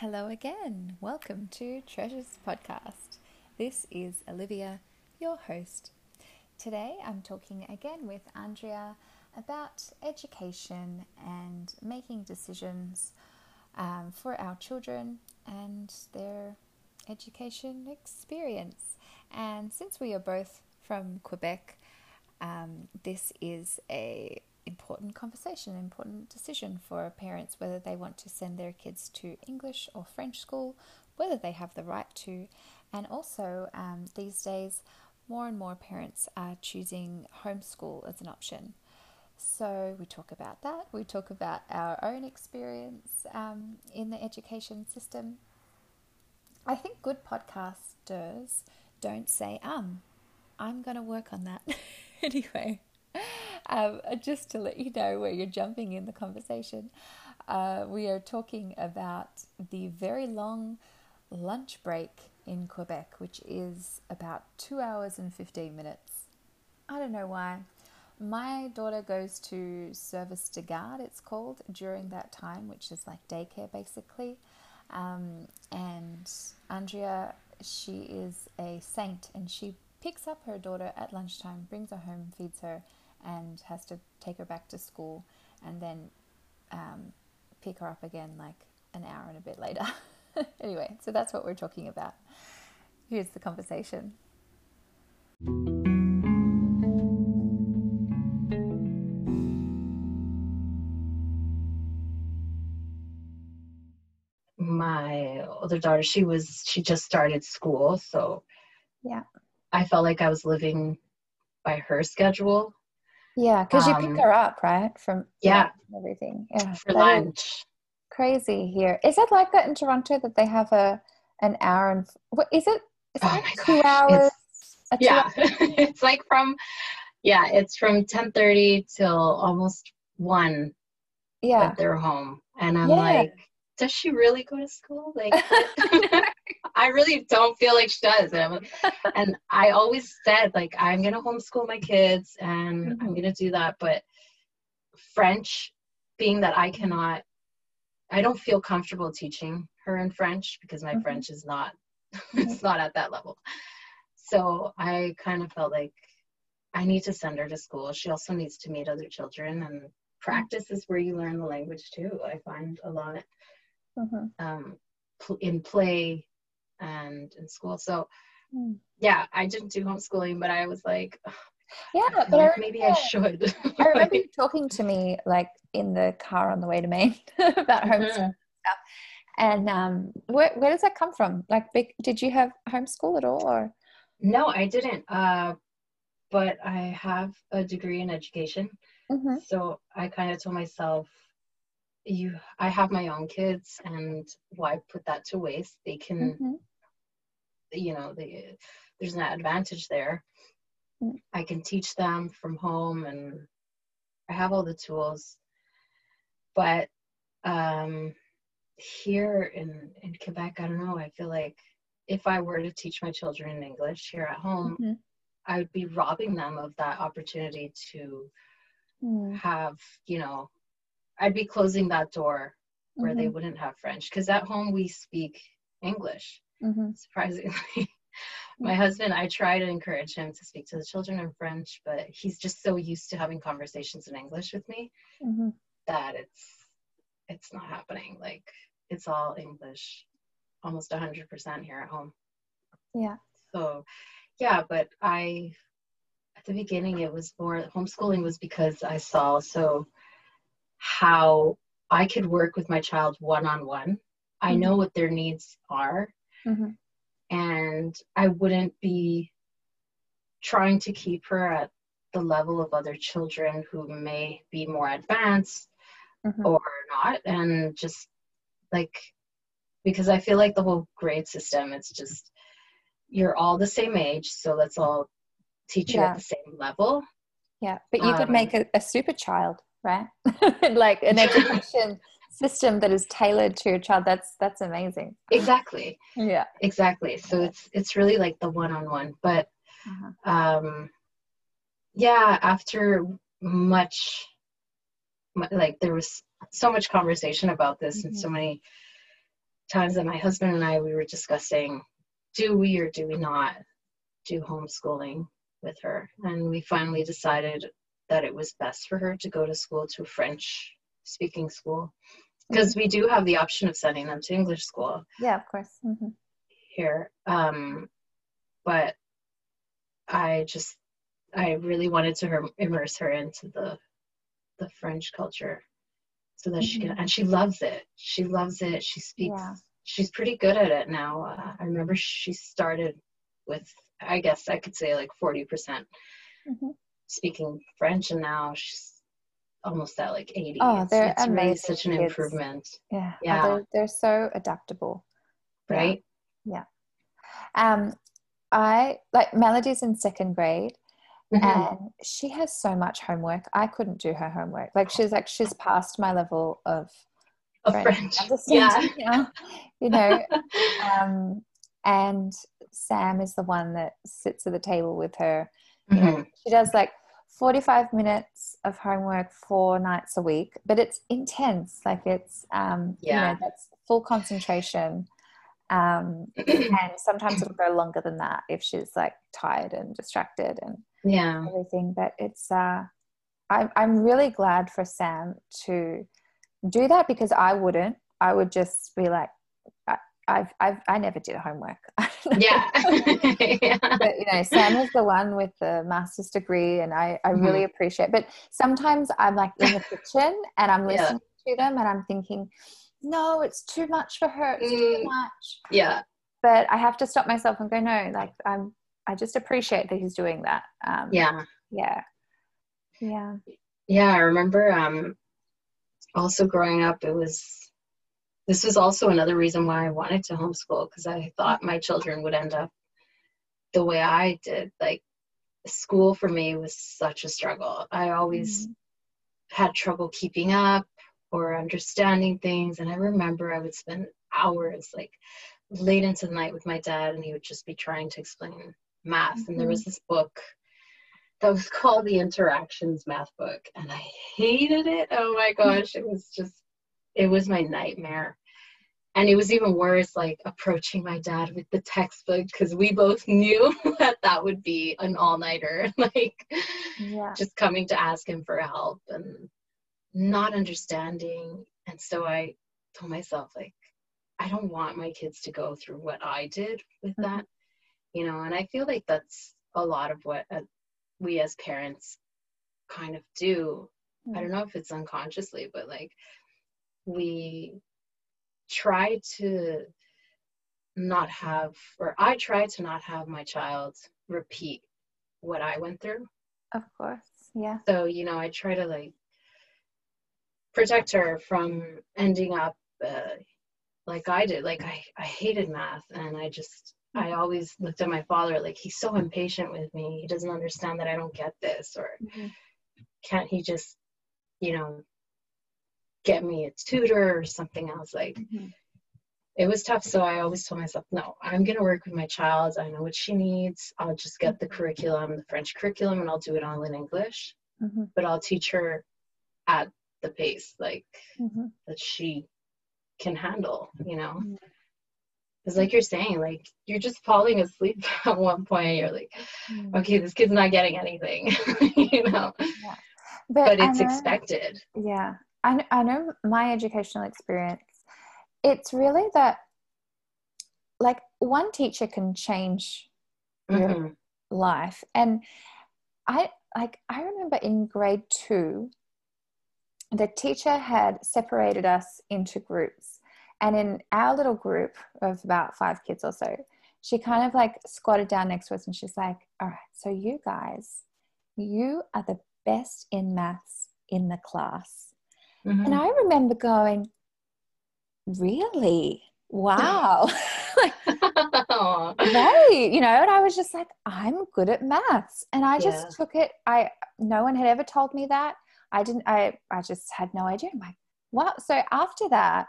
Hello again. Welcome to Treasures Podcast. This is Olivia, your host. Today I'm talking again with Andrea about education and making decisions um, for our children and their education experience. And since we are both from Quebec, um, this is a important conversation, an important decision for parents whether they want to send their kids to English or French school, whether they have the right to, and also um, these days, more and more parents are choosing homeschool as an option. So, we talk about that. We talk about our own experience um, in the education system. I think good podcasters don't say, um, I'm going to work on that. anyway, um, just to let you know where you're jumping in the conversation, uh, we are talking about the very long lunch break in Quebec, which is about two hours and 15 minutes. I don't know why. My daughter goes to Service de Garde, it's called, during that time, which is like daycare basically. Um, and Andrea, she is a saint and she picks up her daughter at lunchtime, brings her home, feeds her, and has to take her back to school and then um, pick her up again like an hour and a bit later. anyway, so that's what we're talking about. Here's the conversation. My older daughter, she was she just started school, so yeah, I felt like I was living by her schedule yeah, because um, you pick her up, right? From yeah, everything. Yeah, for lunch. Crazy here. Is it like that in Toronto that they have a an hour and what is it? Is oh like two hours? Two yeah, it's like from yeah, it's from ten thirty till almost one. Yeah, they're home, and I'm yeah. like, does she really go to school? Like, I really don't feel like she does. And, and, I always said, like, I'm going to homeschool my kids and mm-hmm. I'm going to do that. But French, being that I cannot, I don't feel comfortable teaching her in French because my mm-hmm. French is not, it's mm-hmm. not at that level. So I kind of felt like I need to send her to school. She also needs to meet other children and practice is where you learn the language too. I find a lot mm-hmm. um, pl- in play and in school. So mm. yeah, I didn't do homeschooling, but I was like, yeah, but I maybe I should. I remember you talking to me like in the car on the way to Maine about mm-hmm. homeschooling stuff. And um, where where does that come from? Like, big, did you have homeschool at all, or? No, I didn't. Uh, but I have a degree in education, mm-hmm. so I kind of told myself you i have my own kids and why put that to waste they can mm-hmm. you know they, there's an advantage there mm-hmm. i can teach them from home and i have all the tools but um here in in quebec i don't know i feel like if i were to teach my children in english here at home mm-hmm. i would be robbing them of that opportunity to mm. have you know I'd be closing that door where mm-hmm. they wouldn't have French because at home we speak English. Mm-hmm. Surprisingly, my husband, I try to encourage him to speak to the children in French, but he's just so used to having conversations in English with me mm-hmm. that it's it's not happening. Like it's all English, almost hundred percent here at home. Yeah. So, yeah, but I at the beginning it was more homeschooling was because I saw so how I could work with my child one on one. I know mm-hmm. what their needs are. Mm-hmm. And I wouldn't be trying to keep her at the level of other children who may be more advanced mm-hmm. or not. And just like, because I feel like the whole grade system, it's just, you're all the same age, so let's all teach you yeah. at the same level. Yeah, but you um, could make a, a super child right? like an education system that is tailored to your child. That's that's amazing. Exactly. Yeah. Exactly. So it's it's really like the one-on-one. But uh-huh. um yeah, after much like there was so much conversation about this mm-hmm. and so many times that my husband and I we were discussing do we or do we not do homeschooling with her and we finally decided that it was best for her to go to school to a French speaking school because mm-hmm. we do have the option of sending them to English school. Yeah, of course. Mm-hmm. Here, um, but I just I really wanted to her, immerse her into the the French culture so that mm-hmm. she can mm-hmm. and she loves it. She loves it. She speaks. Yeah. She's pretty good at it now. Uh, I remember she started with I guess I could say like forty percent mm-hmm. Speaking French, and now she's almost at like 80 oh they're it's, amazing really such an kids. improvement. Yeah. Yeah. oh, they're, they're, so adaptable. Right? Yeah. yeah um i like melody's in second grade mm-hmm. and she has so much homework. I couldn't do her homework. Like she's like she's past my level of of french, french. yeah. now, you know? Um and sam is the one that sits at the table with her mm-hmm. she does like 45 minutes of homework four nights a week, but it's intense. Like it's, um, yeah. you know, that's full concentration. Um, and sometimes it'll go longer than that if she's like tired and distracted and yeah, everything. But it's, uh, I, I'm really glad for Sam to do that because I wouldn't. I would just be like, I've, I've I never did homework. yeah. yeah. But you know, Sam is the one with the master's degree, and I I mm-hmm. really appreciate. But sometimes I'm like in the kitchen and I'm listening yeah. to them, and I'm thinking, no, it's too much for her. It's mm. too much. Yeah. But I have to stop myself and go, no, like I'm. I just appreciate that he's doing that. Um, yeah. Yeah. Yeah. Yeah, I remember. Um, also growing up, it was this was also another reason why I wanted to homeschool because I thought my children would end up the way I did. Like school for me was such a struggle. I always mm-hmm. had trouble keeping up or understanding things. And I remember I would spend hours like late into the night with my dad and he would just be trying to explain math. Mm-hmm. And there was mm-hmm. this book that was called the Interactions Math Book. And I hated it. Oh my gosh. It was just it was my nightmare and it was even worse like approaching my dad with the textbook because we both knew that that would be an all-nighter like yeah. just coming to ask him for help and not understanding and so i told myself like i don't want my kids to go through what i did with mm-hmm. that you know and i feel like that's a lot of what uh, we as parents kind of do mm-hmm. i don't know if it's unconsciously but like we try to not have, or I try to not have my child repeat what I went through. Of course, yeah. So, you know, I try to like protect her from ending up uh, like I did. Like, I, I hated math and I just, I mm-hmm. always looked at my father like he's so impatient with me. He doesn't understand that I don't get this, or mm-hmm. can't he just, you know, get me a tutor or something else like mm-hmm. it was tough so i always told myself no i'm going to work with my child i know what she needs i'll just get the curriculum the french curriculum and i'll do it all in english mm-hmm. but i'll teach her at the pace like mm-hmm. that she can handle you know because mm-hmm. like you're saying like you're just falling asleep at one point you're like mm-hmm. okay this kid's not getting anything you know yeah. but, but it's expected yeah I, I know my educational experience, it's really that like one teacher can change mm-hmm. your life. And I like I remember in grade two, the teacher had separated us into groups. And in our little group of about five kids or so, she kind of like squatted down next to us and she's like, All right, so you guys, you are the best in maths in the class. Mm-hmm. And I remember going, really? Wow. right. You know, and I was just like, I'm good at maths. And I just yeah. took it. I no one had ever told me that. I didn't I I just had no idea. I'm like, wow. So after that,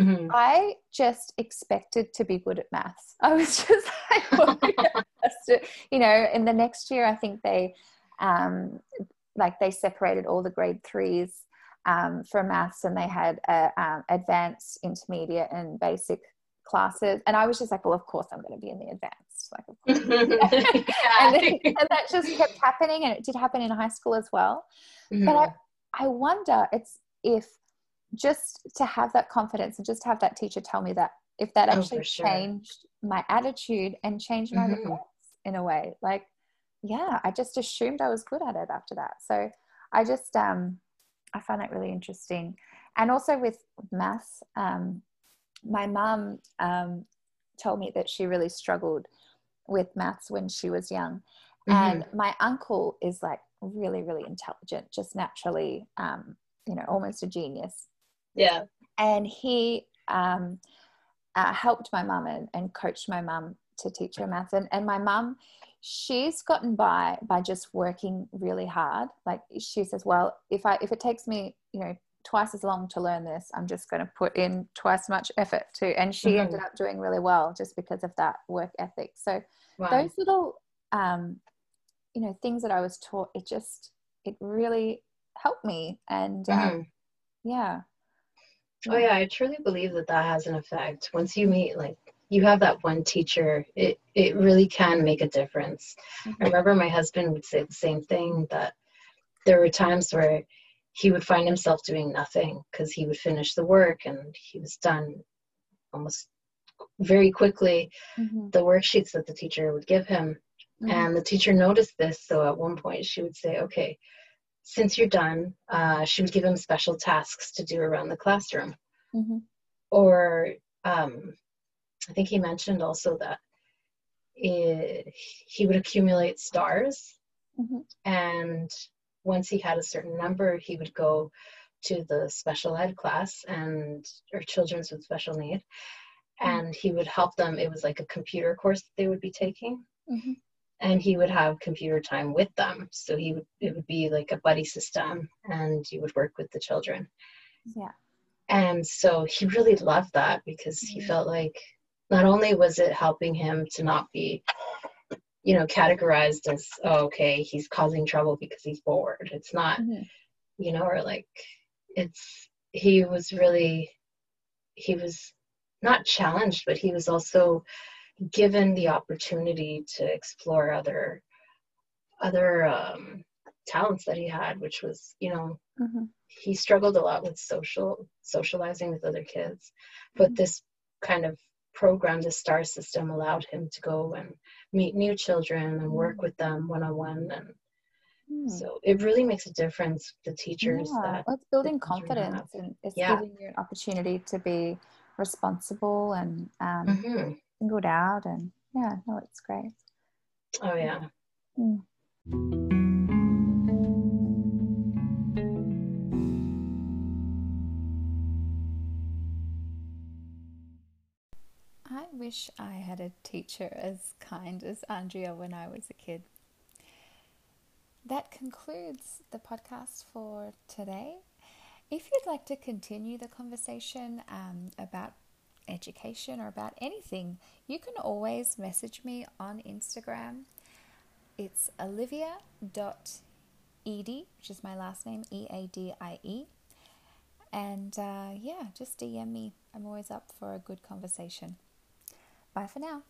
mm-hmm. I just expected to be good at maths. I was just like, you know, in the next year I think they um like they separated all the grade threes um, for maths and they had a, um, advanced, intermediate, and basic classes. And I was just like, well, of course I'm going to be in the advanced. Like, of course. and, then, and, that just kept happening. And it did happen in high school as well. Mm-hmm. But I, I wonder it's if just to have that confidence and just have that teacher tell me that if that oh, actually oh, sure. changed my attitude and changed my mm-hmm. in a way like yeah i just assumed i was good at it after that so i just um i find that really interesting. And also with maths um my mum um told me that she really struggled with maths when she was young. Mm-hmm. and my uncle is like really really intelligent just naturally um you know almost a genius. Yeah. And he um uh, helped my mum and, and coached my mum to teach her maths and, and my mum she's gotten by by just working really hard like she says well if i if it takes me you know twice as long to learn this i'm just going to put in twice as much effort too and she mm-hmm. ended up doing really well just because of that work ethic so wow. those little um you know things that i was taught it just it really helped me and um, mm-hmm. yeah Oh yeah, I truly believe that that has an effect. Once you meet like you have that one teacher, it it really can make a difference. Mm-hmm. I remember my husband would say the same thing that there were times where he would find himself doing nothing because he would finish the work and he was done almost very quickly mm-hmm. the worksheets that the teacher would give him mm-hmm. and the teacher noticed this so at one point she would say okay since you're done, uh, she would give him special tasks to do around the classroom. Mm-hmm. Or um, I think he mentioned also that it, he would accumulate stars. Mm-hmm. And once he had a certain number, he would go to the special ed class and or children's with special need mm-hmm. and he would help them it was like a computer course that they would be taking mm-hmm and he would have computer time with them so he would it would be like a buddy system and you would work with the children yeah and so he really loved that because he mm-hmm. felt like not only was it helping him to not be you know categorized as oh, okay he's causing trouble because he's bored it's not mm-hmm. you know or like it's he was really he was not challenged but he was also given the opportunity to explore other other um, talents that he had, which was, you know, mm-hmm. he struggled a lot with social socializing with other kids, but mm-hmm. this kind of program, the STAR system, allowed him to go and meet new children and work mm-hmm. with them one on one, and mm. so it really makes a difference. The teachers yeah. that well, it's building confidence and it's yeah. giving you an opportunity to be responsible and um, mm-hmm singled out and yeah no it's great oh yeah mm. Wish I had a teacher as kind as Andrea when I was a kid. That concludes the podcast for today. If you'd like to continue the conversation um, about education or about anything, you can always message me on Instagram. It's olivia.eadie, which is my last name, E A D I E. And uh, yeah, just DM me. I'm always up for a good conversation. Bye for now.